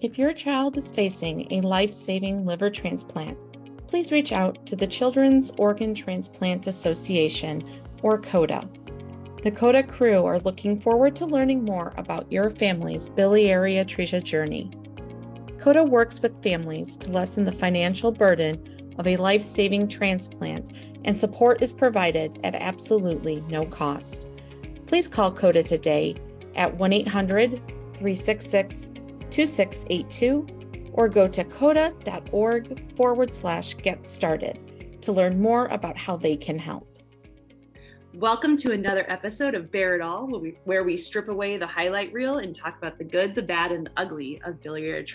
If your child is facing a life saving liver transplant, please reach out to the Children's Organ Transplant Association, or COTA. The COTA crew are looking forward to learning more about your family's biliary atresia journey. COTA works with families to lessen the financial burden of a life saving transplant, and support is provided at absolutely no cost. Please call COTA today at 1 800 366 2682 or go to cota.org forward slash get started to learn more about how they can help. Welcome to another episode of BARE It All, where we, where we strip away the highlight reel and talk about the good, the bad, and the ugly of biliary.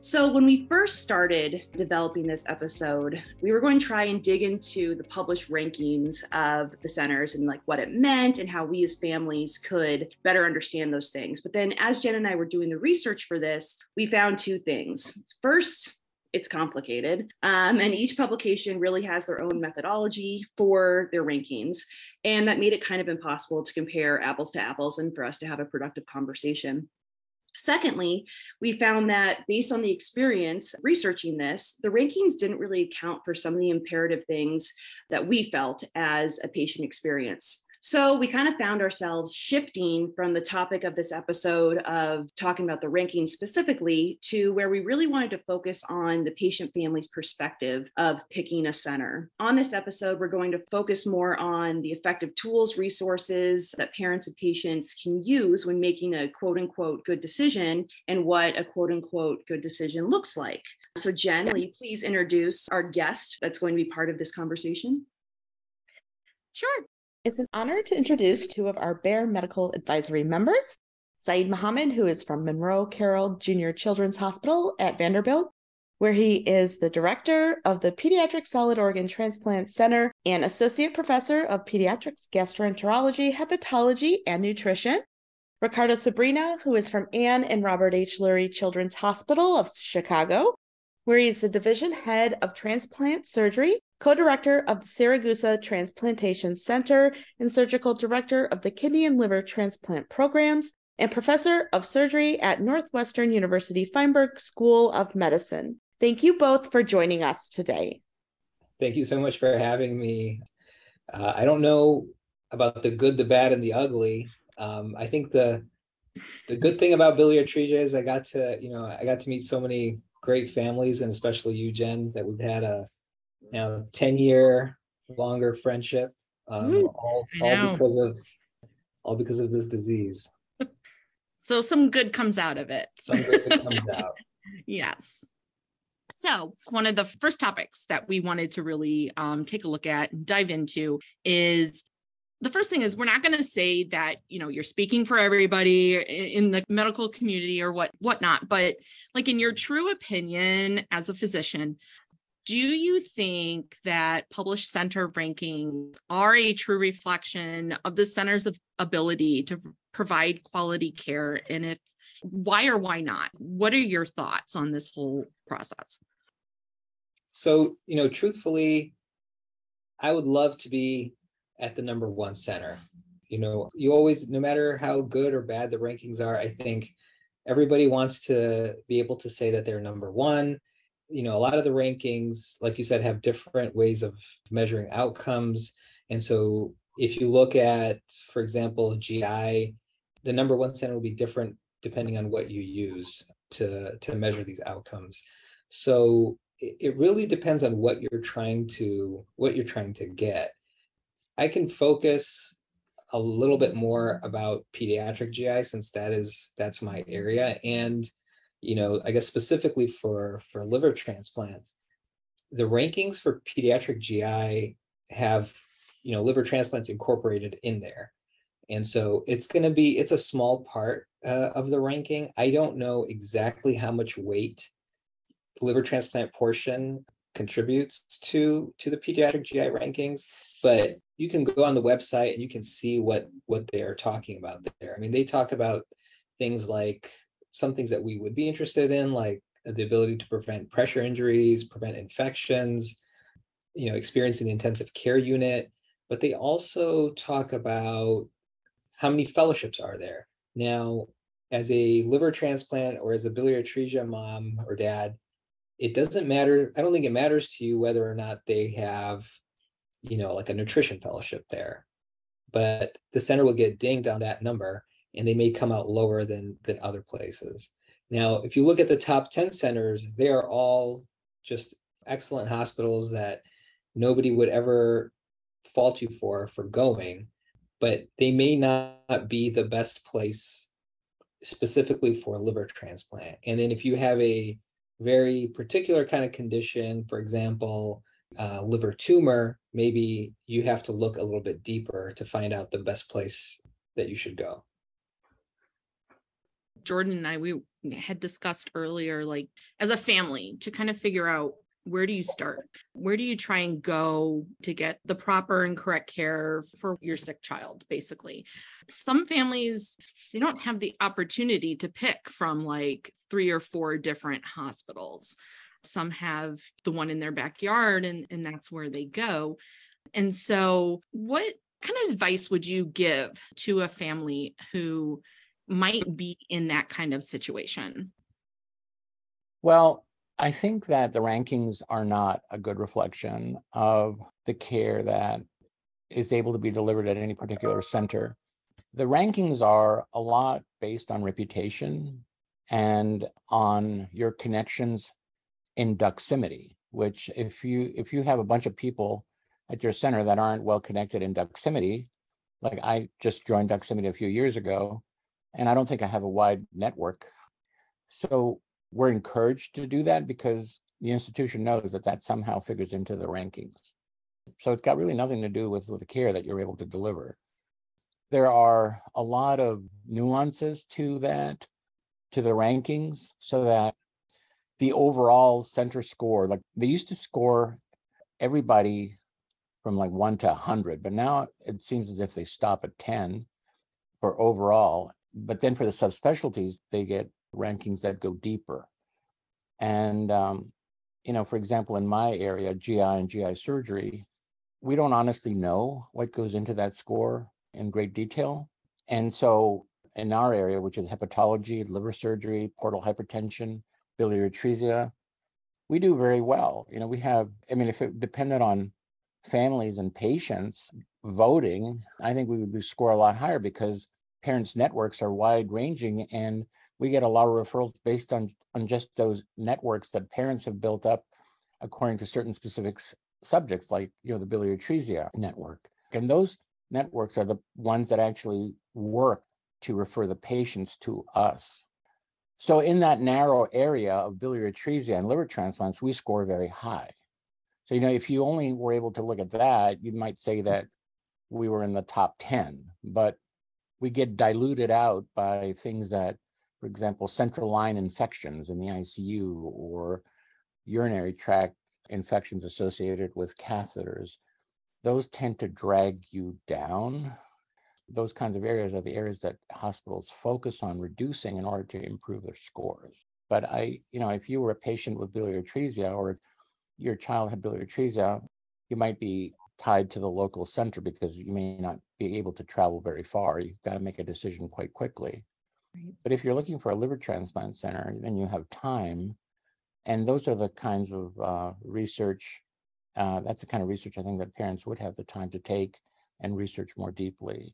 So, when we first started developing this episode, we were going to try and dig into the published rankings of the centers and like what it meant and how we as families could better understand those things. But then, as Jen and I were doing the research for this, we found two things. First, it's complicated. Um, and each publication really has their own methodology for their rankings. And that made it kind of impossible to compare apples to apples and for us to have a productive conversation. Secondly, we found that based on the experience researching this, the rankings didn't really account for some of the imperative things that we felt as a patient experience. So we kind of found ourselves shifting from the topic of this episode of talking about the rankings specifically to where we really wanted to focus on the patient family's perspective of picking a center. On this episode, we're going to focus more on the effective tools, resources that parents and patients can use when making a quote unquote good decision and what a quote unquote good decision looks like. So, Jen, will you please introduce our guest that's going to be part of this conversation? Sure. It's an honor to introduce two of our BARE Medical Advisory members Saeed Mohammad, who is from Monroe Carell Jr. Children's Hospital at Vanderbilt, where he is the director of the Pediatric Solid Organ Transplant Center and associate professor of pediatrics, gastroenterology, hepatology, and nutrition. Riccardo Superina, who is from Ann and Robert H. Lurie Children's Hospital of Chicago, where he is the division head of transplant surgery co director of the Siragusa Transplantation Center and surgical director of the kidney and liver transplant programs, and professor of surgery at Northwestern University Feinberg School of Medicine. Thank you both for joining us today. Thank you so much for having me. Uh, I don't know about the good, the bad, and the ugly. Um, I think the the good thing about biliary atresia is I got to, you know, I got to meet so many great families, and especially you, Jen, that we've had a you know 10 year longer friendship um, all, all because of all because of this disease. So some good comes out of it. Some good comes out. Yes. So, one of the first topics that we wanted to really um, take a look at and dive into is the first thing is we're not going to say that you know you're speaking for everybody in the medical community or what whatnot, but like in your true opinion as a physician, do you think that published center rankings are a true reflection of the center's ability to provide quality care? And if why or why not? What are your thoughts on this whole process? So, you know, truthfully, I would love to be at the number one center. You know, you always, no matter how good or bad the rankings are, I think everybody wants to be able to say that they're number one you know a lot of the rankings like you said have different ways of measuring outcomes. And so if you look at for example gi the number one center will be different depending on what you use to to measure these outcomes. So it really depends on what you're trying to what you're trying to get. I can focus a little bit more about pediatric gi since that is that's my area. And you know, I guess specifically for for liver transplant, the rankings for pediatric GI have, you know, liver transplants incorporated in there. And so it's going to be it's a small part uh, of the ranking. I don't know exactly how much weight the liver transplant portion contributes to to the pediatric GI rankings, but you can go on the website and you can see what what they are talking about there. I mean, they talk about things like some things that we would be interested in, like the ability to prevent pressure injuries, prevent infections, you know, experiencing the intensive care unit. But they also talk about how many fellowships are there. Now, as a liver transplant or as a biliary atresia mom or dad, it doesn't matter. I don't think it matters to you whether or not they have, you know, like a nutrition fellowship there. But the center will get dinged on that number and they may come out lower than than other places. Now, if you look at the top 10 centers, they are all just excellent hospitals that nobody would ever fault you for for going, but they may not be the best place specifically for liver transplant. And then if you have a very particular kind of condition, for example, uh, liver tumor, maybe you have to look a little bit deeper to find out the best place that you should go. Jordan and I, we had discussed earlier, like as a family, to kind of figure out where do you start? Where do you try and go to get the proper and correct care for your sick child, basically? Some families, they don't have the opportunity to pick from like three or four different hospitals. Some have the one in their backyard, and, and that's where they go. And so, what kind of advice would you give to a family who might be in that kind of situation? Well, I think that the rankings are not a good reflection of the care that is able to be delivered at any particular center. The rankings are a lot based on reputation and on your connections in Doximity, which if you if you have a bunch of people at your center that aren't well connected in Doximity, like I just joined Doximity a few years ago, and I don't think I have a wide network. So we're encouraged to do that because the institution knows that that somehow figures into the rankings. So it's got really nothing to do with, with the care that you're able to deliver. There are a lot of nuances to that, to the rankings, so that the overall center score, like they used to score everybody from like one to 100, but now it seems as if they stop at 10 for overall but then for the subspecialties, they get rankings that go deeper. And, um, you know, for example, in my area, GI and GI surgery, we don't honestly know what goes into that score in great detail. And so in our area, which is hepatology, liver surgery, portal hypertension, biliary atresia, we do very well. You know, we have, I mean, if it depended on families and patients voting, I think we would score a lot higher because parents' networks are wide ranging and we get a lot of referrals based on, on just those networks that parents have built up according to certain specific subjects like you know the biliary atresia network. And those networks are the ones that actually work to refer the patients to us. So in that narrow area of biliary atresia and liver transplants we score very high. So you know if you only were able to look at that you might say that we were in the top 10 but we get diluted out by things that, for example, central line infections in the ICU or urinary tract infections associated with catheters. Those tend to drag you down. Those kinds of areas are the areas that hospitals focus on reducing in order to improve their scores. But I, you know, if you were a patient with biliary atresia or your child had biliary atresia, you might be tied to the local center because you may not be able to travel very far. You've got to make a decision quite quickly. Right. But if you're looking for a liver transplant center, then you have time. And those are the kinds of uh, research, uh, that's the kind of research I think that parents would have the time to take and research more deeply.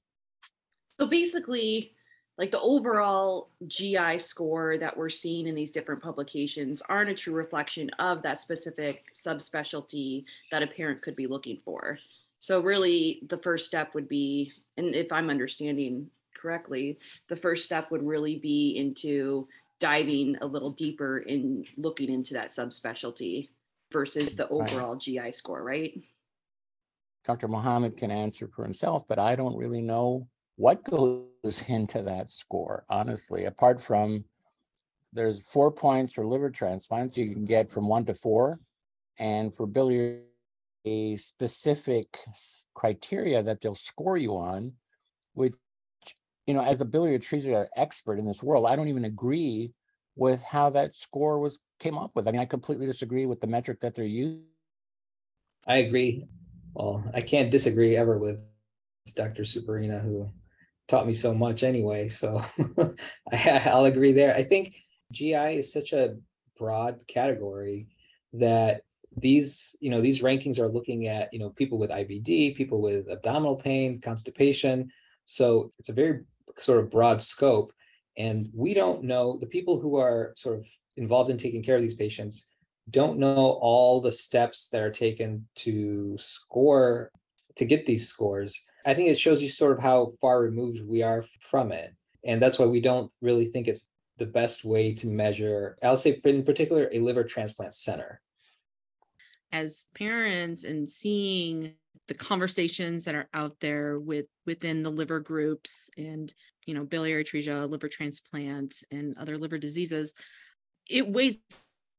So basically, like the overall GI score that we're seeing in these different publications aren't a true reflection of that specific subspecialty that a parent could be looking for. So really the first step would be, and if I'm understanding correctly, the first step would really be into diving a little deeper in looking into that subspecialty versus the overall right. GI score, right? Dr. Mohammad can answer for himself, but I don't really know what goes into that score, honestly, apart from there's four points for liver transplants you can get from one to four. And for biliary, a specific criteria that they'll score you on, which, you know, as a biliary atresia expert in this world, I don't even agree with how that score was came up with. I mean, I completely disagree with the metric that they're using. I agree. Well, I can't disagree ever with Dr. Superina, who taught me so much anyway. So I, will agree there. I think GI is such a broad category that these you know these rankings are looking at you know people with IBD, people with abdominal pain, constipation. So it's a very sort of broad scope, and we don't know the people who are sort of involved in taking care of these patients don't know all the steps that are taken to score to get these scores. I think it shows you sort of how far removed we are from it. And that's why we don't really think it's the best way to measure, I'll say in particular, a liver transplant center. As parents and seeing the conversations that are out there with within the liver groups and you know biliary atresia liver transplant and other liver diseases it weighs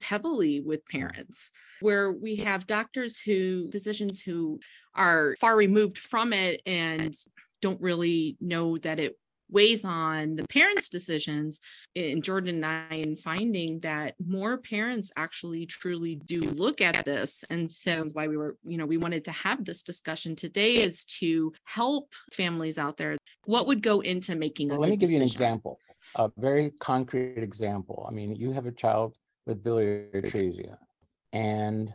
heavily with mm. parents where we have doctors who physicians who are far removed from it and don't really know that it weighs on the parents decisions. In jordan and i in finding that more parents actually truly do look at this and so why we were you know we wanted to have this discussion today is to help families out there. What would go into making well, let me give decision? you an example a very concrete example. I mean you have a child with biliary atresia. And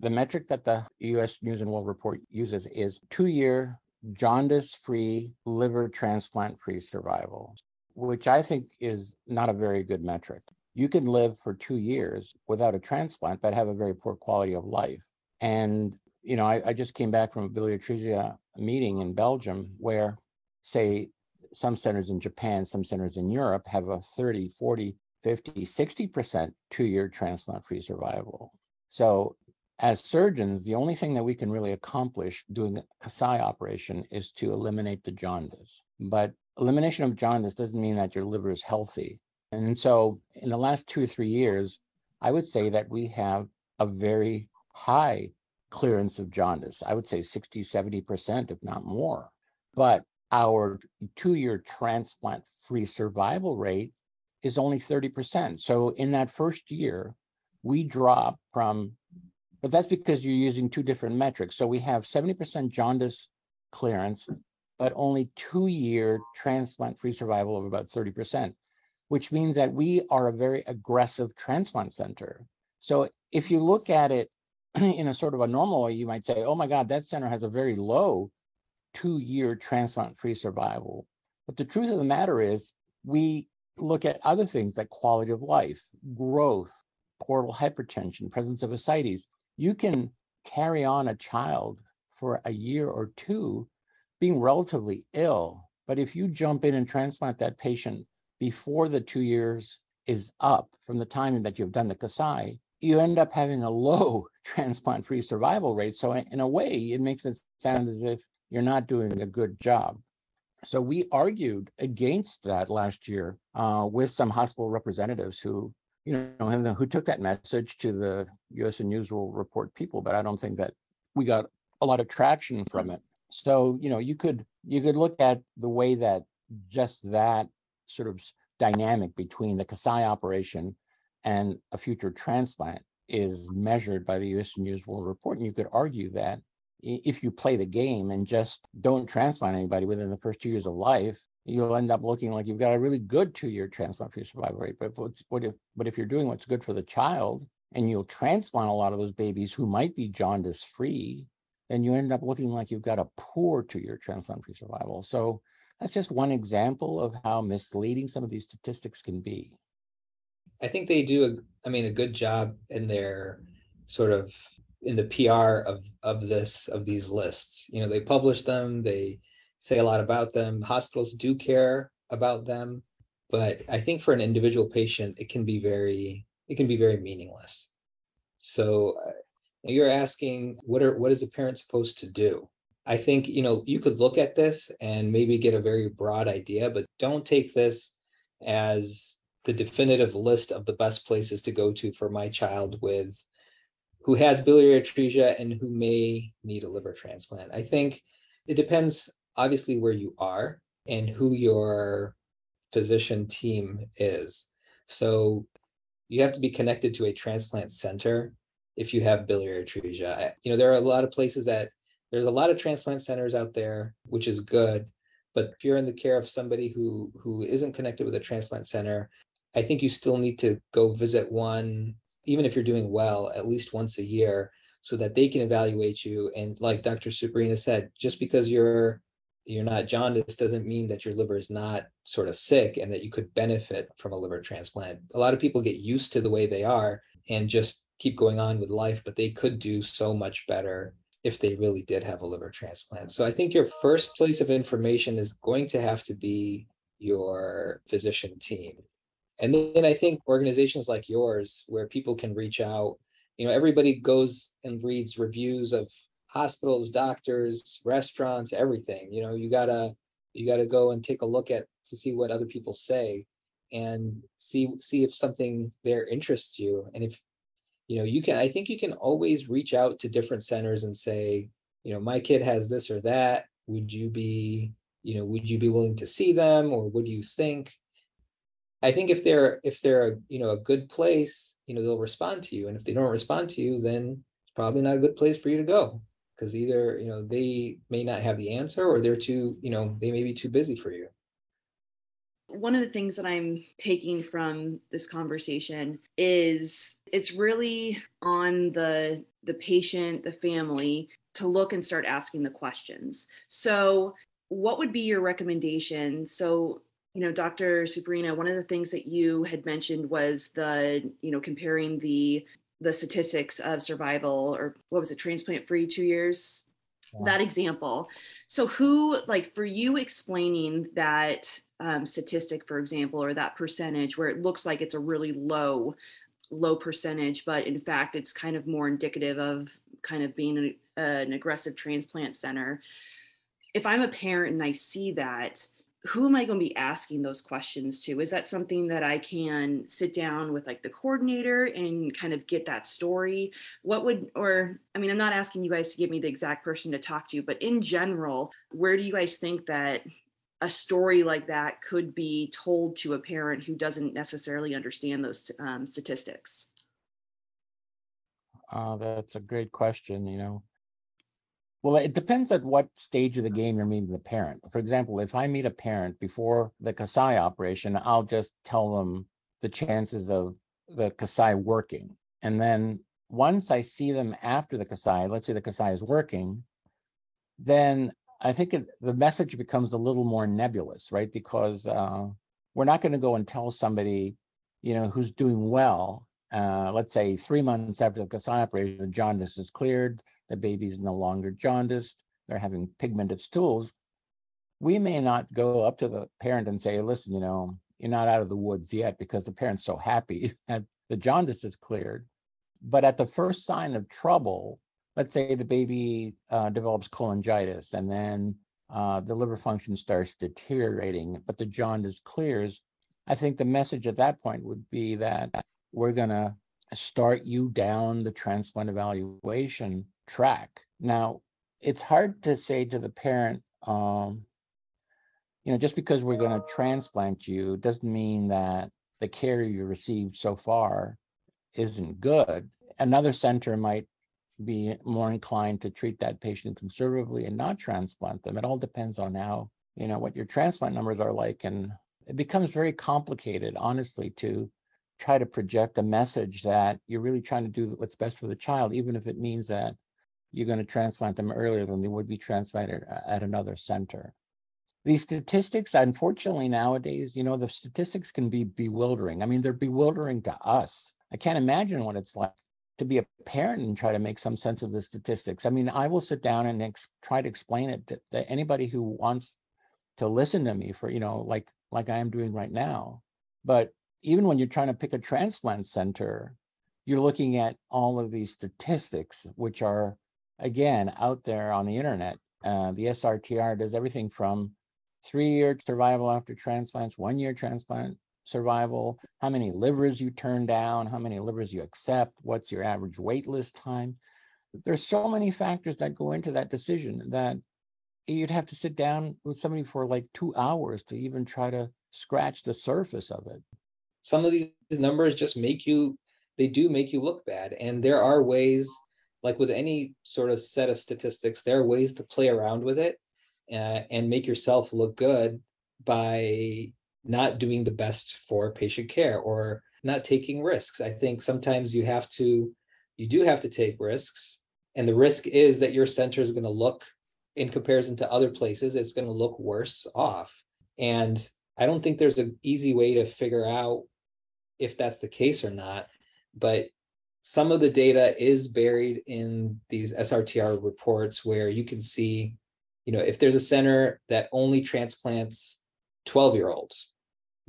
the metric that the US News and World Report uses is two year jaundice free liver transplant free survival, which I think is not a very good metric. You can live for two years without a transplant, but have a very poor quality of life. And, you know, I, I just came back from a biliary atresia meeting in Belgium where, say, some centers in Japan, some centers in Europe have a 30, 40, 50, 60% two year transplant free survival. So, as surgeons, the only thing that we can really accomplish doing a Kasai operation is to eliminate the jaundice. But elimination of jaundice doesn't mean that your liver is healthy. And so, in the last two or three years, I would say that we have a very high clearance of jaundice. I would say 60, 70%, if not more. But our two year transplant free survival rate is only 30%. So in that first year, we drop from, but that's because you're using two different metrics. So we have 70% jaundice clearance, but only two year transplant free survival of about 30%, which means that we are a very aggressive transplant center. So if you look at it in a sort of a normal way, you might say, oh my God, that center has a very low two year transplant free survival. But the truth of the matter is, we look at other things like quality of life, growth, portal hypertension, presence of ascites. You can carry on a child for a year or two being relatively ill. But if you jump in and transplant that patient before the two years is up from the time that you've done the Kasai, you end up having a low transplant free survival rate. So, in a way, it makes it sound as if you're not doing a good job. So we argued against that last year uh, with some hospital representatives who, you know, who took that message to the U.S. and World Report people, but I don't think that we got a lot of traction from it. So you know, you could you could look at the way that just that sort of dynamic between the Kasai operation and a future transplant is measured by the U.S. News World Report, and you could argue that if you play the game and just don't transplant anybody within the first two years of life, you'll end up looking like you've got a really good two-year transplant-free survival rate. But what if but if you're doing what's good for the child and you'll transplant a lot of those babies who might be jaundice-free, then you end up looking like you've got a poor two-year transplant-free survival. So that's just one example of how misleading some of these statistics can be. I think they do, a, I mean, a good job in their sort of in the PR of of this of these lists. You know, they publish them, they say a lot about them. Hospitals do care about them, but I think for an individual patient, it can be very it can be very meaningless. So uh, you're asking what are what is a parent supposed to do? I think you know you could look at this and maybe get a very broad idea, but don't take this as the definitive list of the best places to go to for my child with who has biliary atresia and who may need a liver transplant. I think it depends obviously where you are and who your physician team is. So you have to be connected to a transplant center if you have biliary atresia. You know, there are a lot of places that there's a lot of transplant centers out there, which is good. But if you're in the care of somebody who who isn't connected with a transplant center, I think you still need to go visit one, even if you're doing well, at least once a year, so that they can evaluate you. And like Dr. Superina said, just because you're you're not jaundiced doesn't mean that your liver is not sort of sick and that you could benefit from a liver transplant. A lot of people get used to the way they are and just keep going on with life, but they could do so much better if they really did have a liver transplant. So I think your first place of information is going to have to be your physician team. And then I think organizations like yours, where people can reach out, you know, everybody goes and reads reviews of hospitals, doctors, restaurants, everything. You know, you gotta you gotta go and take a look at to see what other people say and see see if something there interests you. And if you know, you can I think you can always reach out to different centers and say, you know, my kid has this or that. Would you be, you know, would you be willing to see them or what do you think? I think if they're if they're you know a good place, you know, they'll respond to you. And if they don't respond to you, then it's probably not a good place for you to go. Because either you know they may not have the answer or they're too you know they may be too busy for you. One of the things that i'm taking from this conversation is it's really on the the patient the family to look and start asking the questions. So what would be your recommendation? So you know dr Superina one of the things that you had mentioned was the you know comparing the the statistics of survival or what was it transplant free two years? Yeah. that example. So who like for you explaining that um, statistic for example or that percentage where it looks like it's a really low low percentage but in fact it's kind of more indicative of kind of being a, an aggressive transplant center. If i'm a parent and i see that who am I going to be asking those questions to? Is that something that I can sit down with like the coordinator and kind of get that story? What would, or I mean, I'm not asking you guys to give me the exact person to talk to, but in general, where do you guys think that a story like that could be told to a parent who doesn't necessarily understand those um, statistics? Uh, that's a great question. You know, well, it depends at what stage of the game you're meeting the parent. For example, if I meet a parent before the Kasai operation, I'll just tell them the chances of the Kasai working. And then once I see them after the Kasai, let's say the Kasai is working, then I think it, the message becomes a little more nebulous, right? Because uh, we're not going to go and tell somebody, you know, who's doing well. Uh, let's say three months after the Kasai operation, the jaundice is cleared, the baby's no longer jaundiced, they're having pigmented stools, we may not go up to the parent and say, listen, you know, you're not out of the woods yet because the parent's so happy that the jaundice is cleared. But at the first sign of trouble, let's say the baby uh, develops cholangitis and then uh, the liver function starts deteriorating, but the jaundice clears. I think the message at that point would be that we're going to start you down the transplant evaluation track. Now, it's hard to say to the parent, um, you know, just because we're going to transplant you doesn't mean that the care you received so far isn't good. Another center might be more inclined to treat that patient conservatively and not transplant them. It all depends on how, you know, what your transplant numbers are like. And it becomes very complicated, honestly, to try to project a message that you're really trying to do what's best for the child, even if it means that you're going to transplant them earlier than they would be transplanted at another center. These statistics, unfortunately, nowadays, you know, the statistics can be bewildering. I mean, they're bewildering to us. I can't imagine what it's like to be a parent and try to make some sense of the statistics. I mean, I will sit down and ex- try to explain it to, to anybody who wants to listen to me for, you know, like like I am doing right now. But even when you're trying to pick a transplant center, you're looking at all of these statistics, which are again out there on the internet. Uh, the SRTR does everything from three year survival after transplants, one year transplant survival, how many livers you turn down, how many livers you accept, what's your average wait list time. There's so many factors that go into that decision that you'd have to sit down with somebody for like two hours to even try to scratch the surface of it. Some of these numbers just make you, they do make you look bad. And there are ways like with any sort of set of statistics, there are ways to play around with it. uh, and make yourself look good by not doing the best for patient care or not taking risks. I think sometimes you have to, you do have to take risks. And the risk is that your center is going to look, in comparison to other places, it's going to look worse off. And I don't think there's an easy way to figure out if that's the case or not. But some of the data is buried in these SRTR reports where you can see, you know, if there's a center that only transplants 12 year olds,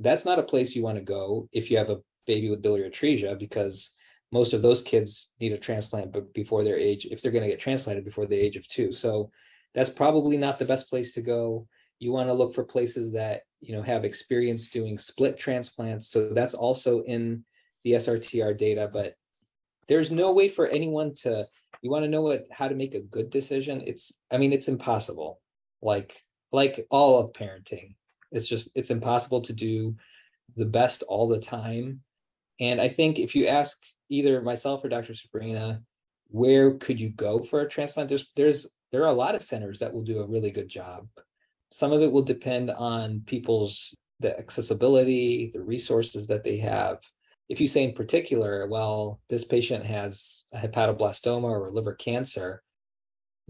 that's not a place you want to go if you have a baby with biliary atresia because most of those kids need a transplant before their age if they're going to get transplanted before the age of two so that's probably not the best place to go you want to look for places that you know have experience doing split transplants so that's also in the srtr data but there's no way for anyone to you want to know what how to make a good decision it's i mean it's impossible. Like like all of parenting it's just it's impossible to do the best all the time. And i think if you ask either myself or dr Superina where could you go for a transplant there's there's there are a lot of centers that will do a really good job some of it will depend on people's the accessibility the resources that they have. If you say in particular well this patient has a hepatoblastoma or liver cancer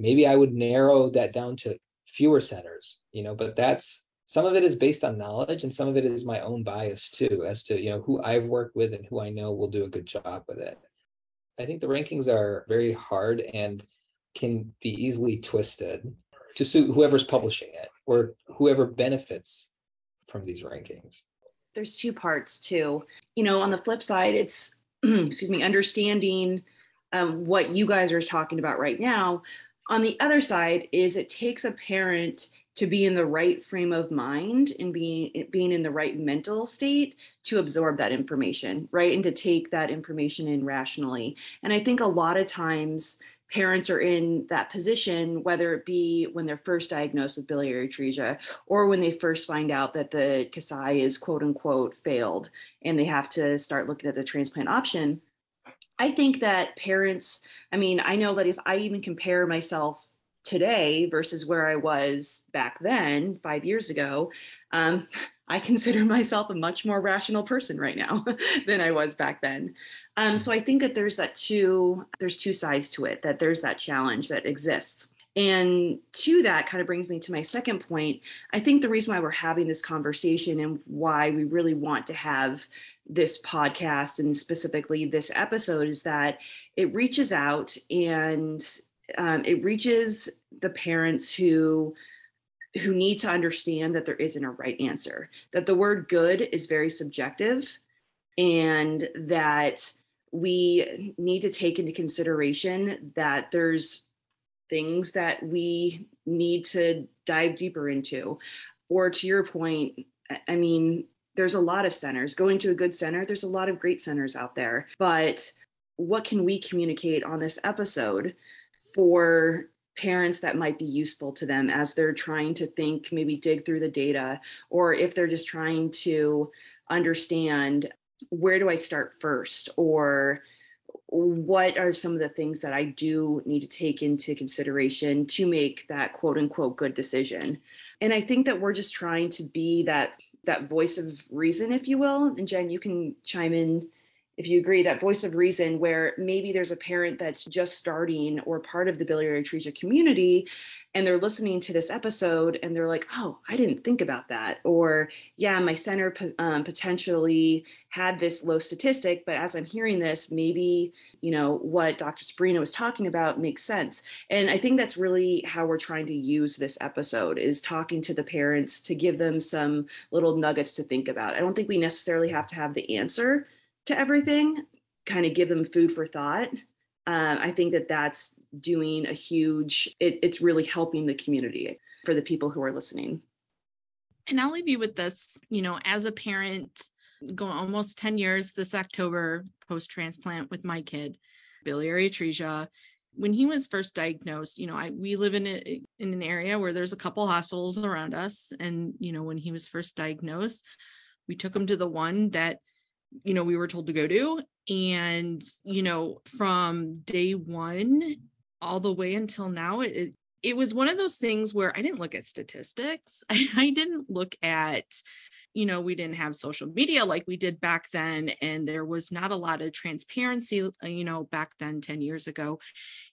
maybe i would narrow that down to fewer centers you know but that's some of it is based on knowledge and some of it is my own bias too as to you know who i've worked with and who i know will do a good job with it. I think the rankings are very hard and can be easily twisted to suit whoever's publishing it or whoever benefits from these rankings. There's two parts too you know on the flip side it's excuse me understanding um, what you guys are talking about right now. On the other side is it takes a parent to be in the right frame of mind and being being in the right mental state to absorb that information right? And to take that information in rationally. And i think a lot of times parents are in that position whether it be when they're first diagnosed with biliary atresia or when they first find out that the kasai is quote unquote failed and they have to start looking at the transplant option I think that parents, I mean, I know that if I even compare myself today versus where I was back then, five years ago, um, I consider myself a much more rational person right now than I was back then. Um, so I think that there's that two, there's two sides to it, that there's that challenge that exists. And to that kind of brings me to my second point. I think the reason why we're having this conversation and why we really want to have this podcast and specifically this episode is that it reaches out and um, it reaches the parents who who need to understand that there isn't a right answer that the word good is very subjective and that we need to take into consideration that there's things that we need to dive deeper into. Or to your point i mean there's a lot of centers. Going to a good center there's a lot of great centers out there. But what can we communicate on this episode for parents that might be useful to them as they're trying to think, maybe dig through the data, or if they're just trying to understand where do I start first, or what are some of the things that I do need to take into consideration to make that quote unquote good decision. And I think that we're just trying to be that that voice of reason, if you will. And Jen, you can chime in if you agree, that voice of reason where maybe there's a parent that's just starting or part of the biliary atresia community and they're listening to this episode and they're like, oh, I didn't think about that. Or, yeah, my center um, potentially had this low statistic, but as I'm hearing this, maybe, you know, what Dr. Superina was talking about makes sense. And I think that's really how we're trying to use this episode is talking to the parents to give them some little nuggets to think about. I don't think we necessarily have to have the answer to everything, kind of give them food for thought. Uh, I think that that's doing a huge, it, it's really helping the community for the people who are listening. And I'll leave you with this, you know, as a parent, going almost 10 years this October post transplant with my kid, biliary atresia. When he was first diagnosed, you know, I we live in a, in an area where there's a couple hospitals around us, and you know, when he was first diagnosed, we took him to the one that you know we were told to go to and you know from day one all the way until now it it was one of those things where I didn't look at statistics. I, I didn't look at you know, we didn't have social media like we did back then. And there was not a lot of transparency, uh, you know, back then 10 years ago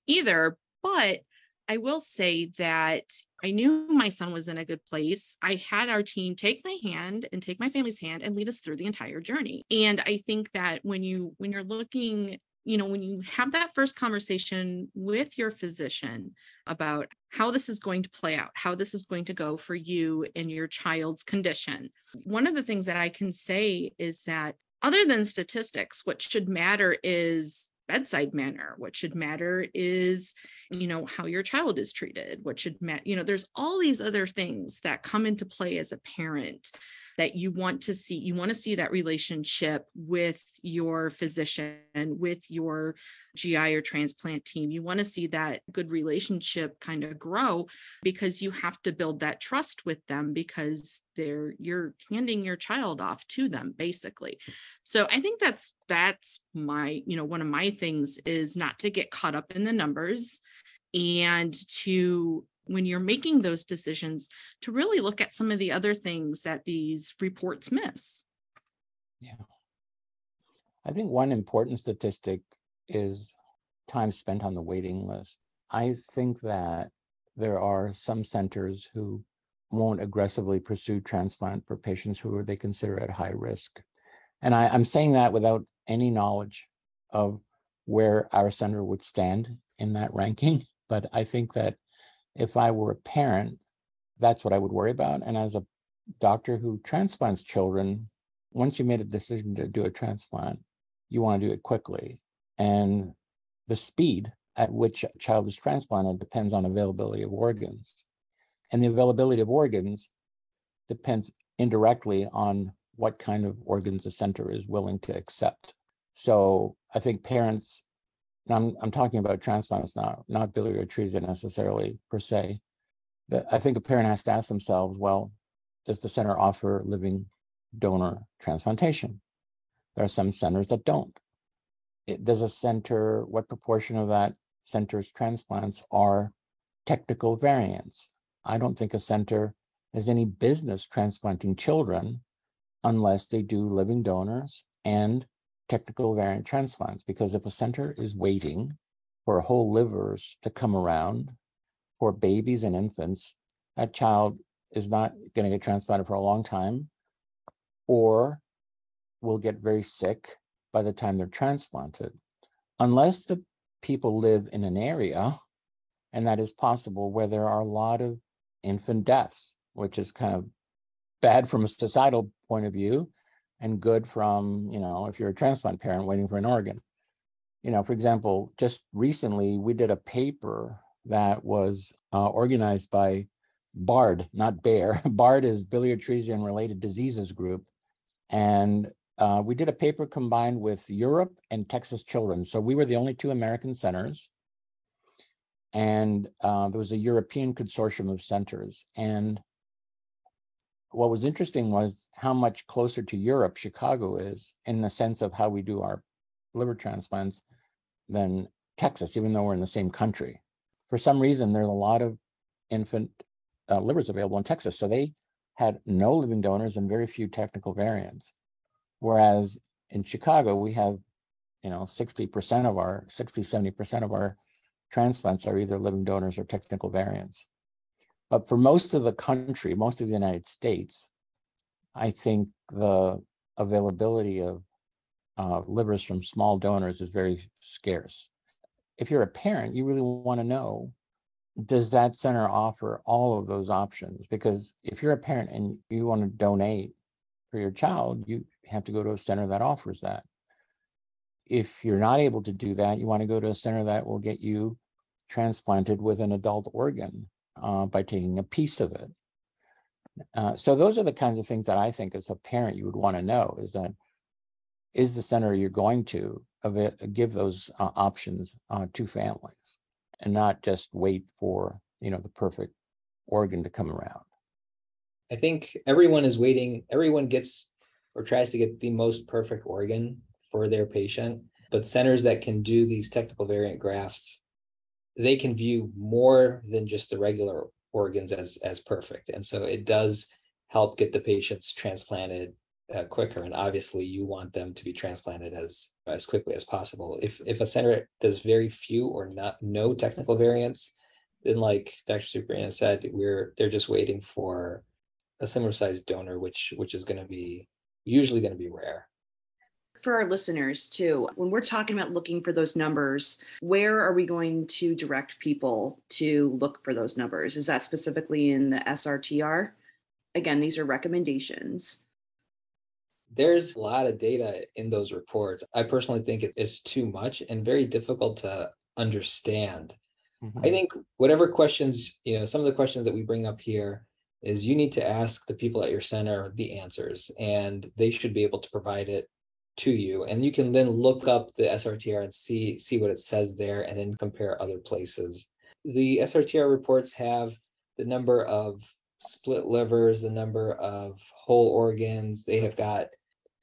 either. But I will say that I knew my son was in a good place. I had our team take my hand and take my family's hand and lead us through the entire journey. And I think that when you when you're looking you know, when you have that first conversation with your physician about how this is going to play out, how this is going to go for you and your child's condition, one of the things that I can say is that other than statistics, what should matter is bedside manner. What should matter is you know how your child is treated. What should matter you know there's all these other things that come into play as a parent that you want to see you want to see that relationship with your physician with your gi or transplant team. You want to see that good relationship kind of grow because you have to build that trust with them because they're you're handing your child off to them basically. So i think that's that's my you know one of my things is not to get caught up in the numbers and to when you're making those decisions to really look at some of the other things that these reports miss. Yeah. I think one important statistic is time spent on the waiting list. I think that there are some centers who won't aggressively pursue transplant for patients who they consider at high risk. And I, am saying that without any knowledge of where our center would stand in that ranking. But I think that if I were a parent, that's what I would worry about. And as a doctor who transplants children, once you made a decision to do a transplant, you want to do it quickly. And the speed at which a child is transplanted depends on availability of organs. And the availability of organs depends indirectly on what kind of organs the center is willing to accept. So I think parents I'm, I'm talking about transplants now, not biliary atresia necessarily per se. But I think a parent has to ask themselves, well, does the center offer living donor transplantation? There are some centers that don't. It, does a center, what proportion of that center's transplants are technical variants? I don't think a center has any business transplanting children unless they do living donors and technical variant transplants because if a center is waiting for whole livers to come around for babies and infants, that child is not going to get transplanted for a long time or will get very sick by the time they're transplanted. Unless the people live in an area, and that is possible, where there are a lot of infant deaths, which is kind of bad from a societal point of view and good from, you know, if you're a transplant parent waiting for an organ. You know, for example, just recently we did a paper that was uh, organized by BARD, not BARE. BARD is biliary atresia and related diseases group. And uh, we did a paper combined with Europe and Texas Children. So we were the only two American centers. And uh, there was a European consortium of centers. And what was interesting was how much closer to Europe Chicago is in the sense of how we do our liver transplants than Texas, even though we're in the same country. For some reason, there's a lot of infant uh, livers available in Texas. So they had no living donors and very few technical variants. Whereas in Chicago, we have, you know, 60% of our, 60, 70% of our transplants are either living donors or technical variants. But for most of the country, most of the United States, I think the availability of uh, livers from small donors is very scarce. If you're a parent, you really want to know does that center offer all of those options? Because if you're a parent and you want to donate for your child, you have to go to a center that offers that. If you're not able to do that, you want to go to a center that will get you transplanted with an adult organ uh, by taking a piece of it. Uh, so those are the kinds of things that I think as a parent you would want to know is that is the center you're going to it, give those uh, options uh, to families and not just wait for you know the perfect organ to come around. I think everyone is waiting. Everyone gets or tries to get the most perfect organ for their patient, but centers that can do these technical variant grafts they can view more than just the regular organs as as perfect. And so it does help get the patients transplanted uh, quicker. And obviously you want them to be transplanted as as quickly as possible. If if a center does very few or not no technical variants then like dr Superina said we're they're just waiting for a similar sized donor which which is going to be usually going to be rare for our listeners too when we're talking about looking for those numbers where are we going to direct people to look for those numbers? Is that specifically in the srtr again these are recommendations. There's a lot of data in those reports. I personally think it is too much and very difficult to understand. Mm-hmm. i think whatever questions you know some of the questions that we bring up here is you need to ask the people at your center the answers and they should be able to provide it to you and you can then look up the srtr and see see what it says there and then compare other places. The srtr reports have the number of split livers the number of whole organs. They have got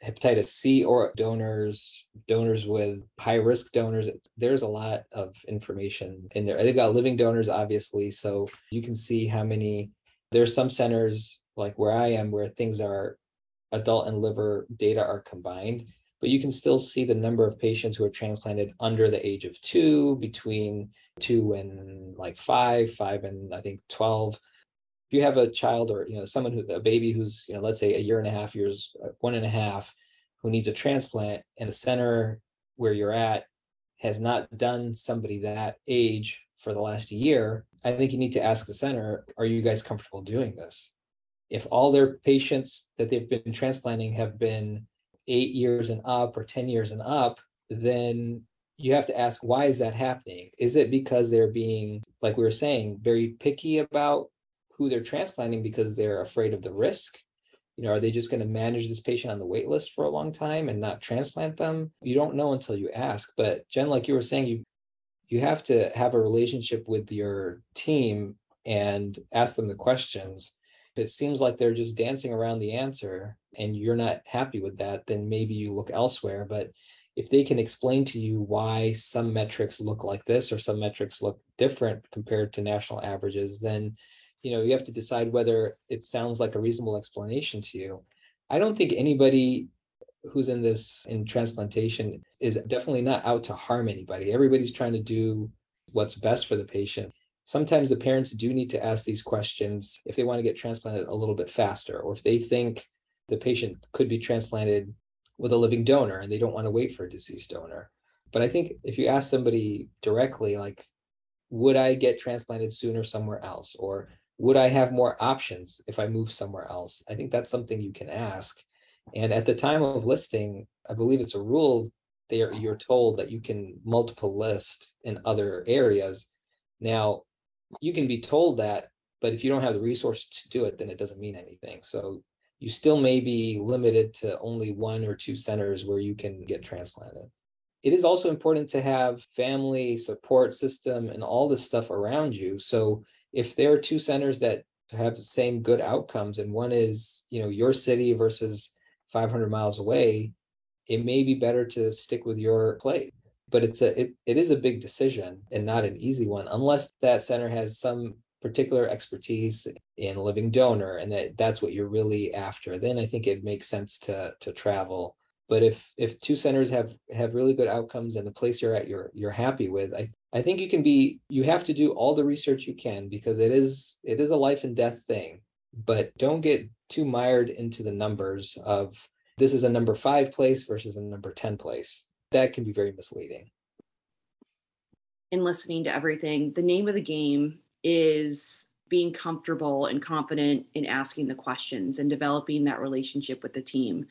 hepatitis c or donors donors with high risk donors. There's a lot of information in there. They've got living donors obviously so you can see how many there's some centers like where i am where things are adult and liver data are combined but you can still see the number of patients who are transplanted under the age of two, between two and like five, five and I think 12. If you have a child or, you know, someone who, a baby who's, you know, let's say a year and a half years, uh, one and a half, who needs a transplant and a center where you're at has not done somebody that age for the last year, I think you need to ask the center, are you guys comfortable doing this? If all their patients that they've been transplanting have been eight years and up or 10 years and up, then you have to ask why is that happening? Is it because they're being, like we were saying, very picky about who they're transplanting because they're afraid of the risk? You know, are they just going to manage this patient on the wait list for a long time and not transplant them? You don't know until you ask. But Jen, like you were saying, you you have to have a relationship with your team and ask them the questions if it seems like they're just dancing around the answer and you're not happy with that, then maybe you look elsewhere. But if they can explain to you why some metrics look like this or some metrics look different compared to national averages, then you know you have to decide whether it sounds like a reasonable explanation to you. I don't think anybody who's in this in transplantation is definitely not out to harm anybody. Everybody's trying to do what's best for the patient sometimes the parents do need to ask these questions if they want to get transplanted a little bit faster or if they think the patient could be transplanted with a living donor and they don't want to wait for a deceased donor. But i think if you ask somebody directly like would i get transplanted sooner somewhere else? or would i have more options if i move somewhere else? I think that's something you can ask. And at the time of listing i believe it's a rule there you're told that you can multiple list in other areas. Now you can be told that, but if you don't have the resource to do it, then it doesn't mean anything. So you still may be limited to only one or two centers where you can get transplanted. It is also important to have family support system and all this stuff around you. So if there are two centers that have the same good outcomes and one is, you know, your city versus 500 miles away, it may be better to stick with your place but it's a it, it is a big decision and not an easy one unless that center has some particular expertise in living donor and that that's what you're really after then i think it makes sense to to travel. But if if two centers have have really good outcomes and the place you're at you're you're happy with i i think you can be you have to do all the research you can because it is it is a life and death thing. But don't get too mired into the numbers of this is a number five place versus a number 10 place that can be very misleading. In listening to everything, the name of the game is being comfortable and confident in asking the questions and developing that relationship with the team.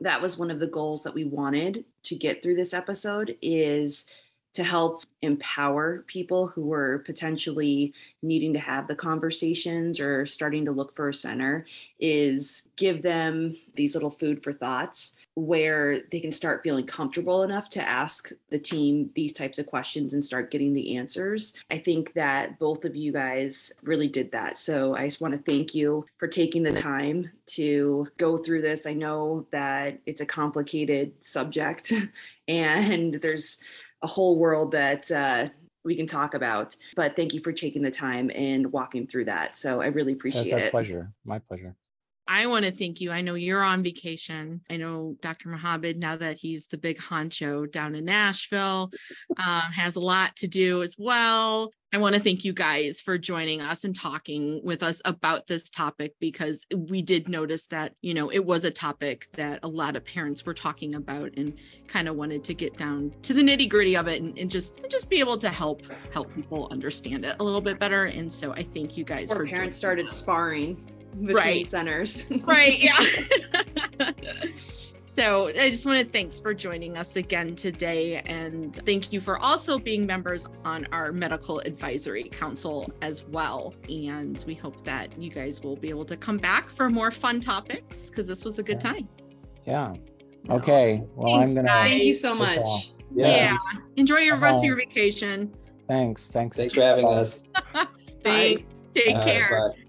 That was one of the goals that we wanted to get through this episode is to help empower people who were potentially needing to have the conversations or starting to look for a center is give them these little food for thoughts where they can start feeling comfortable enough to ask the team these types of questions and start getting the answers. I think that both of you guys really did that. So I just want to thank you for taking the time to go through this. I know that it's a complicated subject and there's a whole world that uh, we can talk about. But thank you for taking the time and walking through that. So I really appreciate it. That's a it. pleasure. My pleasure. I want to thank you. I know you're on vacation. I know Dr. Mohammad, now that he's the big honcho down in Nashville, um, has a lot to do as well. I want to thank you guys for joining us and talking with us about this topic because we did notice that, you know, it was a topic that a lot of parents were talking about and kind of wanted to get down to the nitty gritty of it and, and just and just be able to help help people understand it a little bit better. And so I thank you guys Or for parents started us. sparring between Right. centers. right yeah so i just want to thanks for joining us again today and thank you for also being members on our medical advisory council as well and we hope that you guys will be able to come back for more fun topics because this was a good time Yeah. Okay. Well, Thanks, I'm gonna. Thank you so much. off. yeah, enjoy your rest of uh-huh. your vacation Thanks. Thanks. Thanks for having us. Bye. Take All right, care bye.